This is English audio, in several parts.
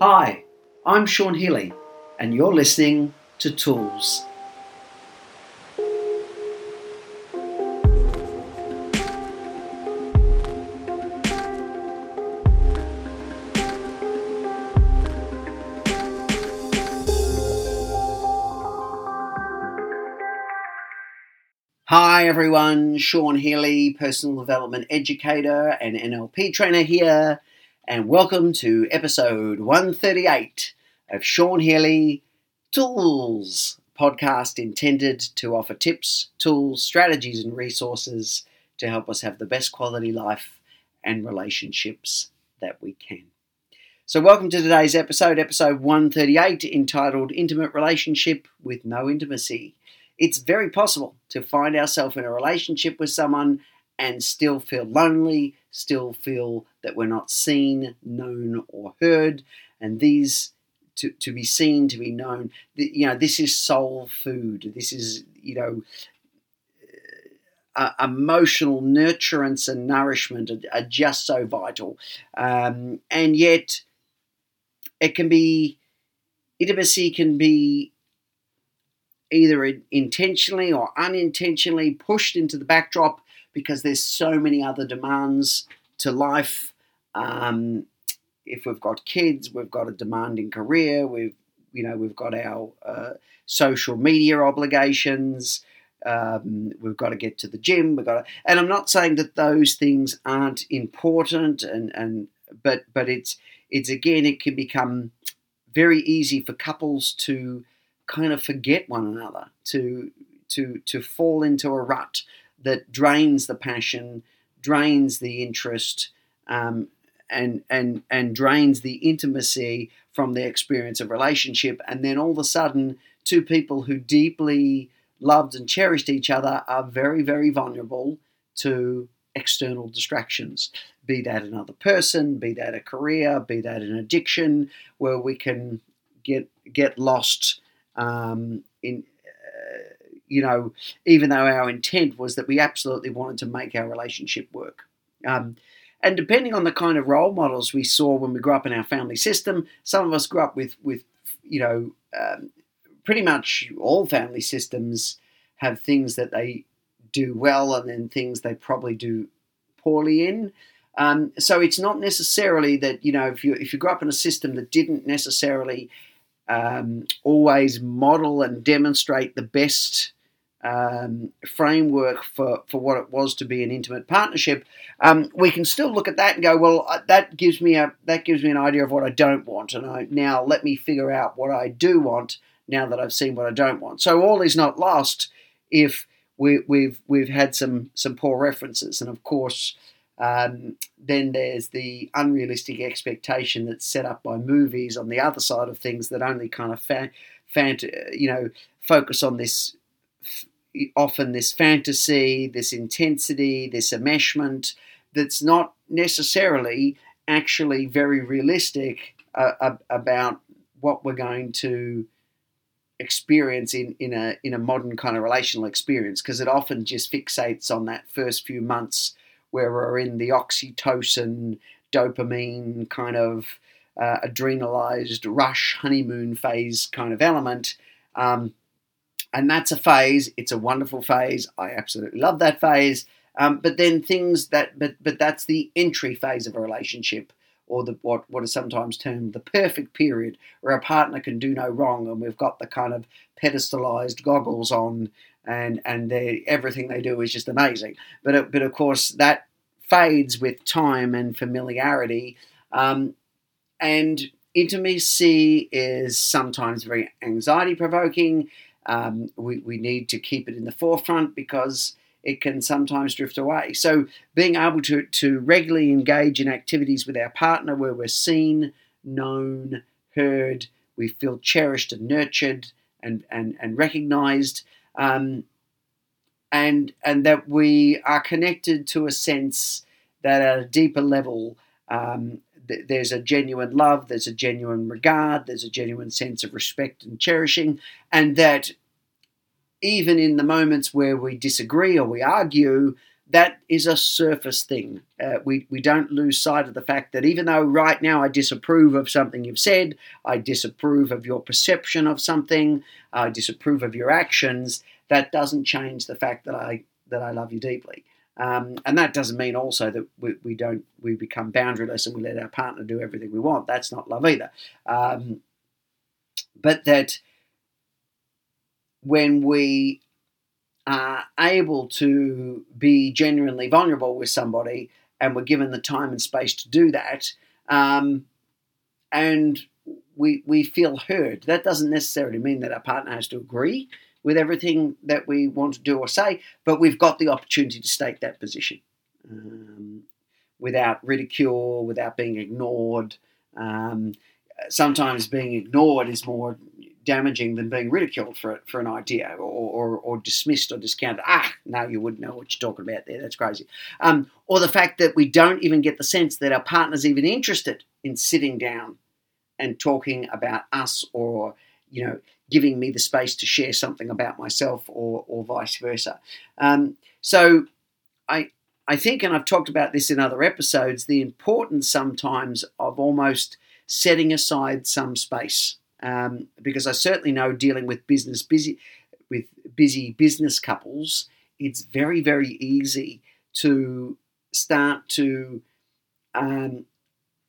Hi, I'm Sean Healy, and you're listening to Tools. Hi everyone, Sean Healy, personal development educator and NLP trainer here, and welcome to episode 138 of Sean Healy Tools podcast intended to offer tips, tools, strategies, and resources to help us have the best quality life and relationships that we can. So, welcome to today's episode, episode 138, entitled Intimate Relationship with No Intimacy it's very possible to find ourselves in a relationship with someone and still feel lonely, still feel that we're not seen, known, or heard. And these to, to be seen, to be known, you know, this is soul food. This is, you know, uh, emotional nurturance and nourishment are, are just so vital. Um, and yet, it can be, intimacy can be either intentionally or unintentionally pushed into the backdrop because there's so many other demands to life. Um, if we've got kids, we've got a demanding career. We've you know we've got our uh, social media obligations. Um, we've got to get to the gym. We've got to, and I'm not saying that those things aren't important, and and but but it's it's again it can become very easy for couples to kind of forget one another, to to to fall into a rut that drains the passion, drains the interest, um, and and and drains the intimacy from the experience of relationship, and then all of a sudden, two people who deeply loved and cherished each other are very very vulnerable to external distractions, be that another person, be that a career, be that an addiction, where we can get get lost um, in uh, you know, even though our intent was that we absolutely wanted to make our relationship work. Um, and depending on the kind of role models we saw when we grew up in our family system, some of us grew up with, with you know, um, pretty much all family systems have things that they do well and then things they probably do poorly in. Um, so it's not necessarily that you know if you if you grew up in a system that didn't necessarily um, always model and demonstrate the best um, framework for, for what it was to be an intimate partnership, um, we can still look at that and go, well, uh, that gives me a that gives me an idea of what I don't want, and I, now let me figure out what I do want now that I've seen what I don't want. So all is not lost if we, we've we've had some some poor references, and of course um, then there's the unrealistic expectation that's set up by movies on the other side of things that only kind of fan, fant- you know, focus on this often this fantasy, this intensity, this enmeshment that's not necessarily actually very realistic uh, about what we're going to experience in, in a in a modern kind of relational experience because it often just fixates on that first few months where we're in the oxytocin, dopamine kind of uh, adrenalized rush honeymoon phase kind of element. Um, and that's a phase. It's a wonderful phase. I absolutely love that phase. Um, but then things that, but but that's the entry phase of a relationship, or the what what is sometimes termed the perfect period, where a partner can do no wrong, and we've got the kind of pedestalized goggles on, and and they, everything they do is just amazing. But but of course that fades with time and familiarity, um, and intimacy is sometimes very anxiety provoking. Um, we, we need to keep it in the forefront because it can sometimes drift away. So, being able to, to regularly engage in activities with our partner where we're seen, known, heard, we feel cherished and nurtured and, and, and recognized, um, and, and that we are connected to a sense that at a deeper level, um, th- there's a genuine love, there's a genuine regard, there's a genuine sense of respect and cherishing, and that even in the moments where we disagree or we argue, that is a surface thing. Uh, we, we don't lose sight of the fact that even though right now I disapprove of something you've said, I disapprove of your perception of something, I disapprove of your actions, that doesn't change the fact that I that I love you deeply. Um, and that doesn't mean also that we, we, don't we become boundaryless and we let our partner do everything we want. That's not love either. Um, but that when we are able to be genuinely vulnerable with somebody and we're given the time and space to do that, um, and we we feel heard. That doesn't necessarily mean that our partner has to agree with everything that we want to do or say, but we've got the opportunity to state that position um, without ridicule, without being ignored. Um, sometimes being ignored is more damaging than being ridiculed for for an idea or, or, or, dismissed or discounted. Ah, no, you wouldn't know what you're talking about there. That's crazy. Um, or the fact that we don't even get the sense that our partner's even interested in sitting down and talking about us or you know giving me the space to share something about myself or or vice versa. Um, so I I think, and I've talked about this in other episodes, the importance sometimes of almost setting aside some space um, because I certainly know dealing with business busy with busy business couples, it's very very easy to start to um,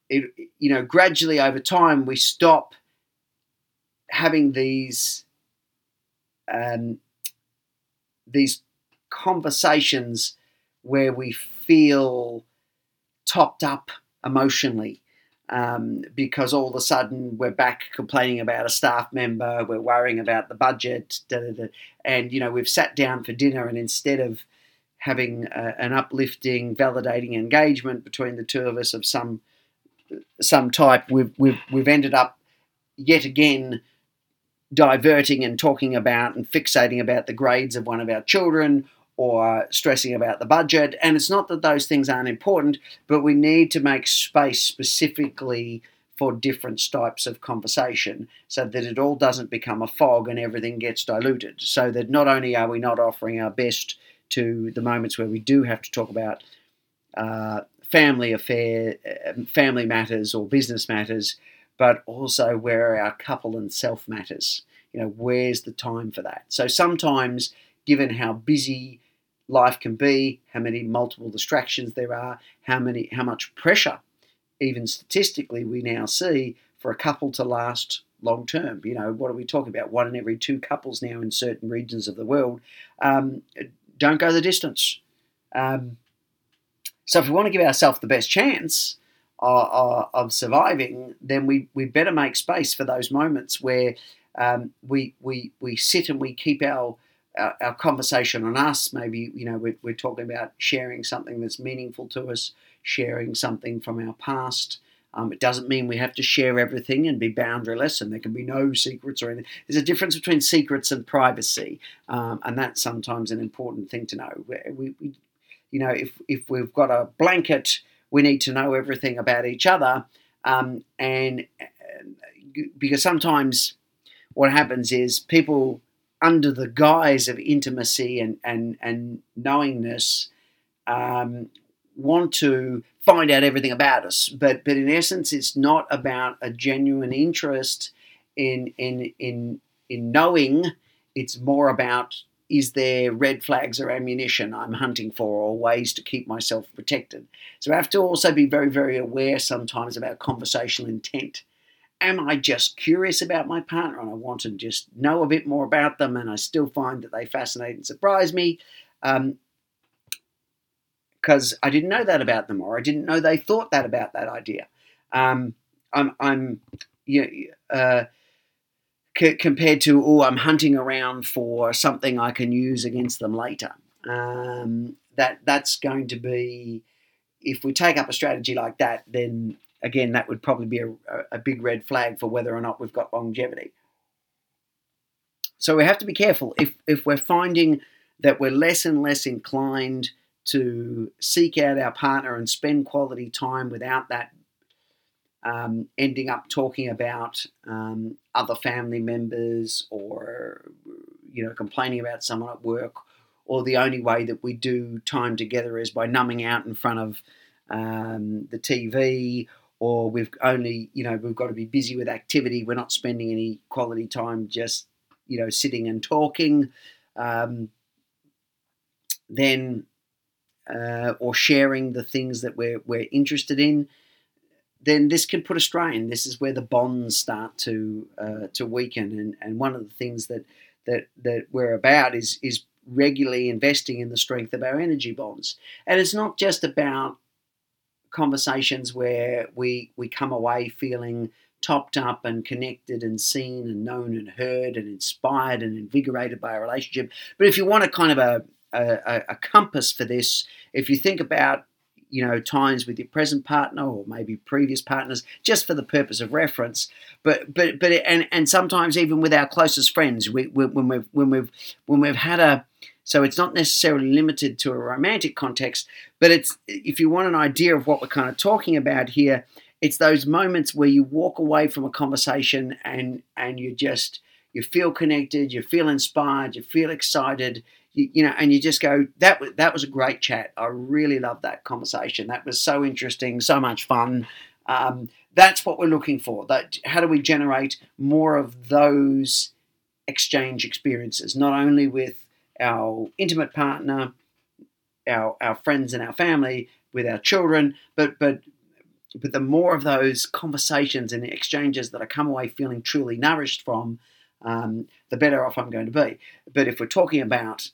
it, you know gradually over time we stop having these um, these conversations where we feel topped up emotionally um, because all of a sudden we're back complaining about a staff member, we're worrying about the budget, da, da, da, and you know we've sat down for dinner, and instead of having a, an uplifting, validating engagement between the two of us of some some type, we've we've we've ended up yet again diverting and talking about and fixating about the grades of one of our children or stressing about the budget. And it's not that those things aren't important, but we need to make space specifically for different types of conversation so that it all doesn't become a fog and everything gets diluted. So that not only are we not offering our best to the moments where we do have to talk about uh, family affair, um, family matters or business matters, but also where our couple and self matters. You know, where's the time for that? So sometimes, given how busy life can be, how many multiple distractions there are, how many how much pressure, even statistically, we now see for a couple to last long term. You know, what are we talking about? One in every two couples now in certain regions of the world um, don't go the distance. Um, so if we want to give ourselves the best chance of, of, surviving, then we, we better make space for those moments where um, we, we, we sit and we keep our our, our, conversation on us. Maybe you know we're, we're, talking about sharing something that's meaningful to us, sharing something from our past. Um, it doesn't mean we have to share everything and be boundaryless, and there can be no secrets or anything. There's a difference between secrets and privacy, um, and that's sometimes an important thing to know. We, we, you know, if if we've got a blanket, we need to know everything about each other, um, and uh, because sometimes what happens is people under the guise of intimacy and, and, and knowingness, um, want to find out everything about us. But, but in essence, it's not about a genuine interest in, in, in, in knowing, it's more about is there red flags or ammunition I'm hunting for or ways to keep myself protected? So I have to also be very, very aware sometimes about conversational intent am I just curious about my partner and I want to just know a bit more about them and I still find that they fascinate and surprise me? because um, I didn't know that about them, or I didn't know they thought that about that idea. Um, I'm, I'm, you know, uh, c- compared to, oh, I'm hunting around for something I can use against them later. Um, that that's going to be, if we take up a strategy like that, then again, that would probably be a, a big red flag for whether or not we've got longevity. So we have to be careful if, if we're finding that we're less and less inclined to seek out our partner and spend quality time without that um, ending up talking about um, other family members or you know complaining about someone at work or the only way that we do time together is by numbing out in front of um, the TV, or we've only, you know, we've got to be busy with activity. We're not spending any quality time just, you know, sitting and talking. Um, then, uh, or sharing the things that we're, we're interested in, then this can put a strain. This is where the bonds start to uh, to weaken, and, and one of the things that that that we're about is is regularly investing in the strength of our energy bonds. And it's not just about conversations where we we come away feeling topped up and connected and seen and known and heard and inspired and invigorated by a relationship. But if you want a kind of a, a, a compass for this, if you think about you know times with your present partner or maybe previous partners just for the purpose of reference. But but but and and sometimes even with our closest friends we, when we've when we've when we've had a so it's not necessarily limited to a romantic context, but it's if you want an idea of what we're kind of talking about here, it's those moments where you walk away from a conversation and and you just you feel connected, you feel inspired, you feel excited, you, you know, and you just go that that was a great chat. I really loved that conversation. That was so interesting, so much fun. Um, that's what we're looking for. That how do we generate more of those exchange experiences, not only with our intimate partner, our our friends and our family, with our children, but but but the more of those conversations and exchanges that I come away feeling truly nourished from, um, the better off I'm going to be. But if we're talking about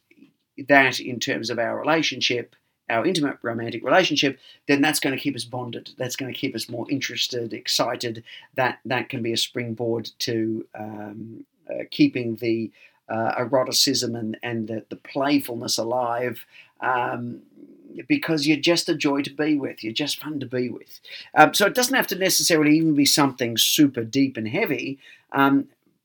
that in terms of our relationship, our intimate romantic relationship, then that's going to keep us bonded. That's going to keep us more interested, excited. That that can be a springboard to um, uh, keeping the uh, eroticism and, and the, the playfulness alive um, because you're just a joy to be with. You're just fun to be with. Um, so it doesn't have to necessarily even be something super deep and heavy.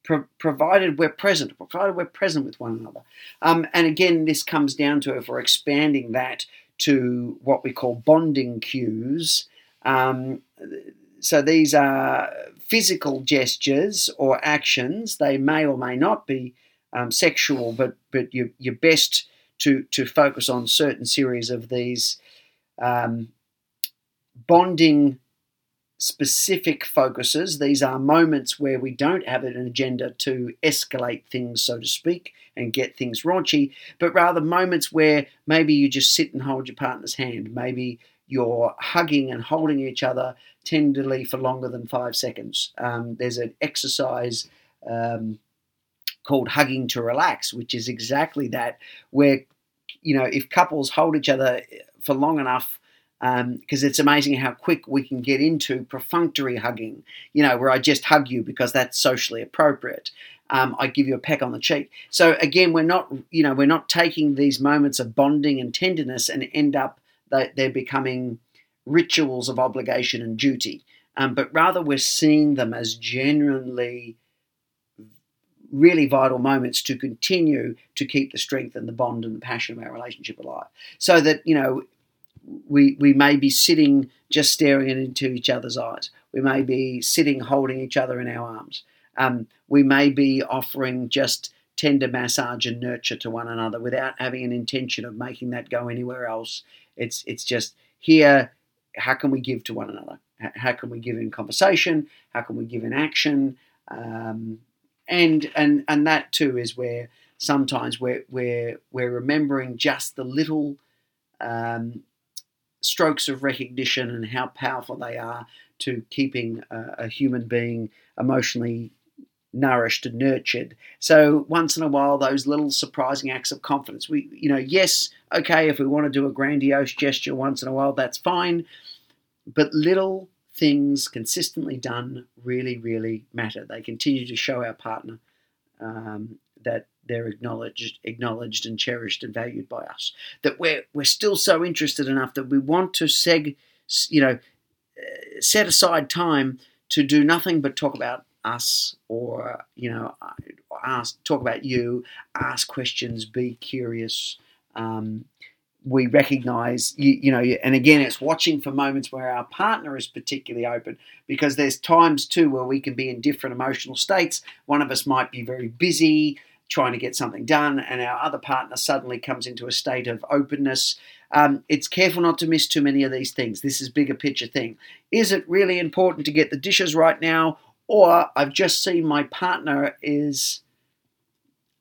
Pro- provided we're present, provided we're present with one another. Um, and again, this comes down to if we're expanding that to what we call bonding cues. Um, so these are physical gestures or actions. They may or may not be um, sexual, but but you, you're best to to focus on certain series of these um, bonding specific focuses. These are moments where we don't have an agenda to escalate things, so to speak, and get things raunchy, but rather moments where maybe you just sit and hold your partner's hand. Maybe you're hugging and holding each other tenderly for longer than five seconds. Um, there's an exercise um, called Hugging to Relax, which is exactly that, where, you know, if couples hold each other for long enough, because um, it's amazing how quick we can get into perfunctory hugging, you know, where I just hug you because that's socially appropriate. Um, I give you a peck on the cheek. So again, we're not, you know, we're not taking these moments of bonding and tenderness and end up that they're becoming rituals of obligation and duty, um, but rather we're seeing them as genuinely really vital moments to continue to keep the strength and the bond and the passion of our relationship alive. So that, you know, we, we may be sitting just staring into each other's eyes. We may be sitting holding each other in our arms. Um, we may be offering just tender massage and nurture to one another without having an intention of making that go anywhere else. It's it's just here. How can we give to one another? How can we give in conversation? How can we give in action? Um, and and and that too is where sometimes we're we're we're remembering just the little um, strokes of recognition and how powerful they are to keeping a, a human being emotionally nourished and nurtured. So once in a while, those little surprising acts of confidence. We, you know, yes, okay, if we want to do a grandiose gesture once in a while, that's fine. But little things consistently done really, really matter. They continue to show our partner um, that they're acknowledged, acknowledged and cherished and valued by us. That we're we're still so interested enough that we want to seg, you know, uh, set aside time to do nothing but talk about us or you know ask talk about you ask questions be curious um, we recognize you, you, know and again it's watching for moments where our partner is particularly open because there's times too where we can be in different emotional states one of us might be very busy trying to get something done, and our other partner suddenly comes into a state of openness. Um, it's careful not to miss too many of these things. This is bigger picture thing. Is it really important to get the dishes right now, or I've just seen my partner is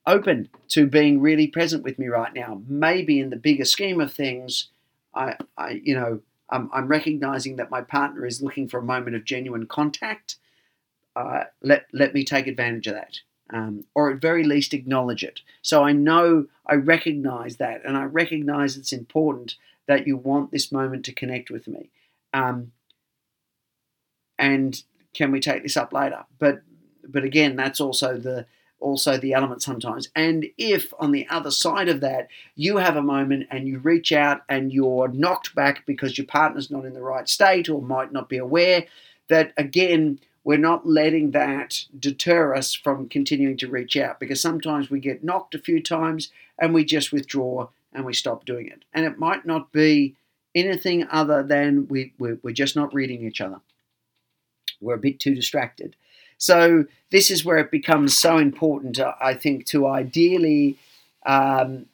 open to being really present with me right now? Maybe in the bigger scheme of things, I, I you know, I'm, I'm recognizing that my partner is looking for a moment of genuine contact. Uh, let let me take advantage of that um, or at very least acknowledge it. So I know I recognize that, and I recognize it's important that you want this moment to connect with me. Um, and can we take this up later? But but again, that's also the also the element sometimes. And if on the other side of that you have a moment and you reach out and you're knocked back because your partner's not in the right state or might not be aware, that again we're not letting that deter us from continuing to reach out because sometimes we get knocked a few times and we just withdraw and we stop doing it. And it might not be anything other than we, we're, we're just not reading each other. We're a bit too distracted. So, this is where it becomes so important, I think, to ideally, um,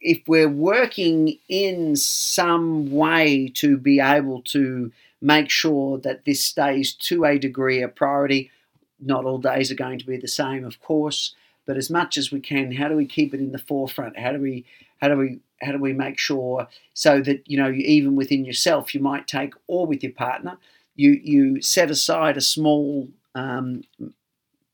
if we're working in some way to be able to make sure that this stays to a degree a priority. Not all days are going to be the same, of course, but as much as we can, how do we keep it in the forefront? How do we how do we how do we make sure so that you know even within yourself you might take or with your partner you you set aside a small um,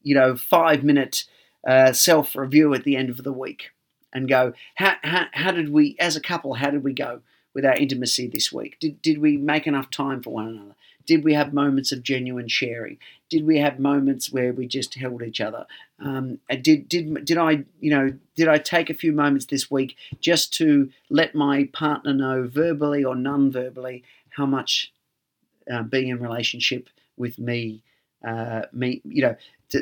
you know five minute uh, self review at the end of the week and go how, how, how did we as a couple how did we go with our intimacy this week? Did, did we make enough time for one another? Did we have moments of genuine sharing? Did we have moments where we just held each other? Um, did did did I you know did I take a few moments this week just to let my partner know verbally or non-verbally how much uh, being in relationship with me uh, me you know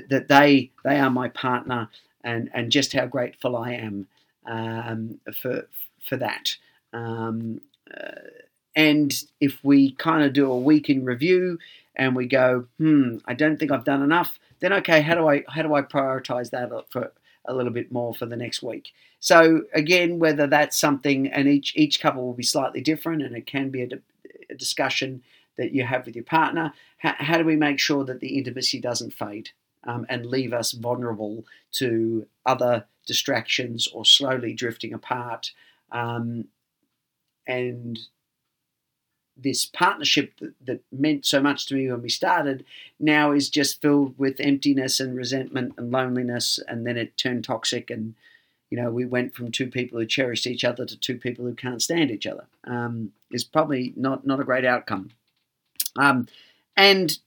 that they they are my partner and and just how grateful I am um, for for that. Um, uh, and if we kind of do a week in review and we go, hmm, I don't think I've done enough, then okay, how do I how do I prioritize that for a little bit more for the next week? So again, whether that's something, and each each couple will be slightly different, and it can be a, a discussion that you have with your partner. How, how, do we make sure that the intimacy doesn't fade um, and leave us vulnerable to other distractions or slowly drifting apart? Um, and this partnership that, that, meant so much to me when we started now is just filled with emptiness and resentment and loneliness and then it turned toxic and you know we went from two people who cherished each other to two people who can't stand each other um, is probably not not a great outcome. Um, and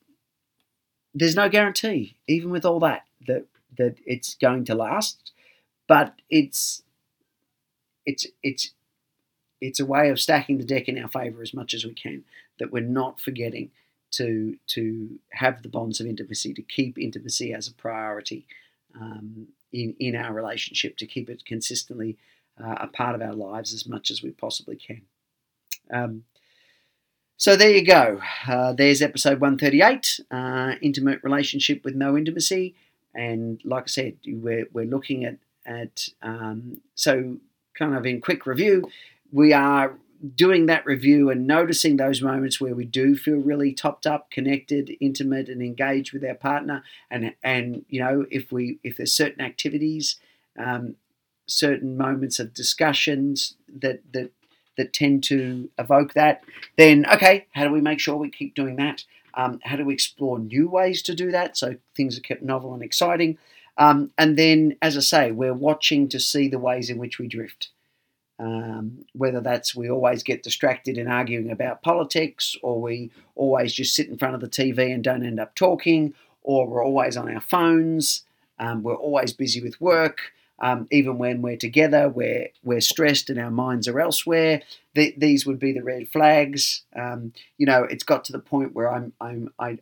there's no guarantee even with all that that that it's going to last but it's it's it's it's a way of stacking the deck in our favour as much as we can. That we're not forgetting to to have the bonds of intimacy, to keep intimacy as a priority um, in in our relationship, to keep it consistently uh, a part of our lives as much as we possibly can. Um, so there you go. Uh, there's episode 138, uh, intimate relationship with no intimacy, and like I said, we're we're looking at at um, so kind of in quick review we are doing that review and noticing those moments where we do feel really topped up, connected, intimate, and engaged with our partner. And and you know, if we if there's certain activities, um, certain moments of discussions that that that tend to evoke that, then okay, how do we make sure we keep doing that? Um, how do we explore new ways to do that so things are kept novel and exciting? Um, and then, as I say, we're watching to see the ways in which we drift. Um, whether that's we always get distracted in arguing about politics, or we always just sit in front of the TV and don't end up talking, or we're always on our phones, um, we're always busy with work. Um, even when we're together, we're, we're stressed and our minds are elsewhere. Th- these would be the red flags. Um, you know, it's got to the point where I'm, I'm, I,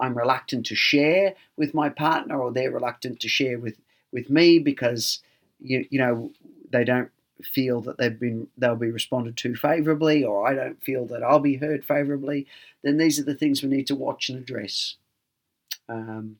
I'm reluctant to share with my partner, or they're reluctant to share with, with me because you, you know they don't feel that they've been they'll be responded to favourably, or I don't feel that I'll be heard favourably, then these are the things we need to watch and address. Um,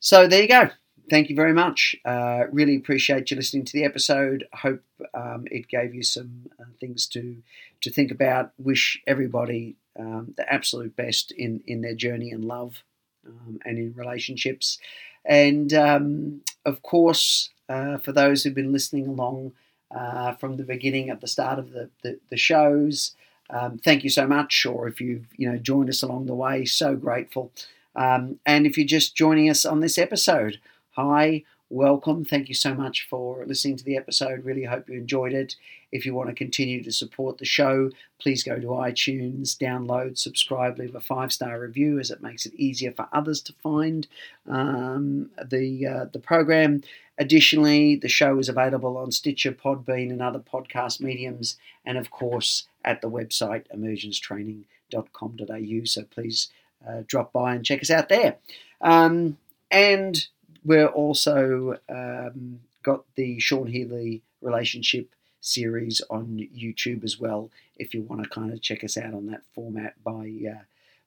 so there you go. thank you very much. Uh, really appreciate you listening to the episode. Hope um, it gave you some uh, things to to think about. Wish everybody um, the absolute best in in their journey in love um, and in relationships. And um, of course, uh, for those who've been listening along uh, from the beginning at the start of the the, the shows. Um, thank you so much, or if you've you know joined us along the way, so grateful. Um, and if you're just joining us on this episode, hi, welcome. Thank you so much for listening to the episode. Really hope you enjoyed it. If you want to continue to support the show, please go to iTunes, download, subscribe, leave a five star review, as it makes it easier for others to find um, the uh, the program. Additionally, the show is available on Stitcher, Podbean, and other podcast mediums, and of course at the website emergencetraining.com.au. So please uh, drop by and check us out there. Um, and we're also um, got the Sean Healy relationship series on YouTube as well. If you want to kind of check us out on that format, by uh,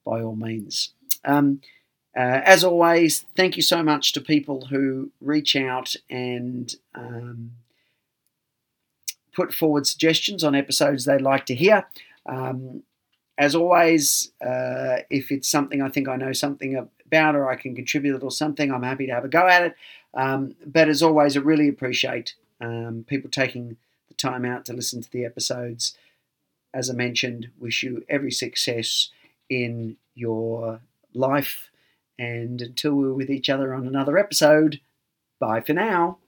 by all means. Um, uh, as always, thank you so much to people who reach out and um, put forward suggestions on episodes they'd like to hear. Um, as always, uh, if it's something I think I know something about or I can contribute little something, I'm happy to have a go at it. Um, but as always, I really appreciate um, people taking the time out to listen to the episodes. As I mentioned, wish you every success in your life. And until we're with each other on another episode, bye for now.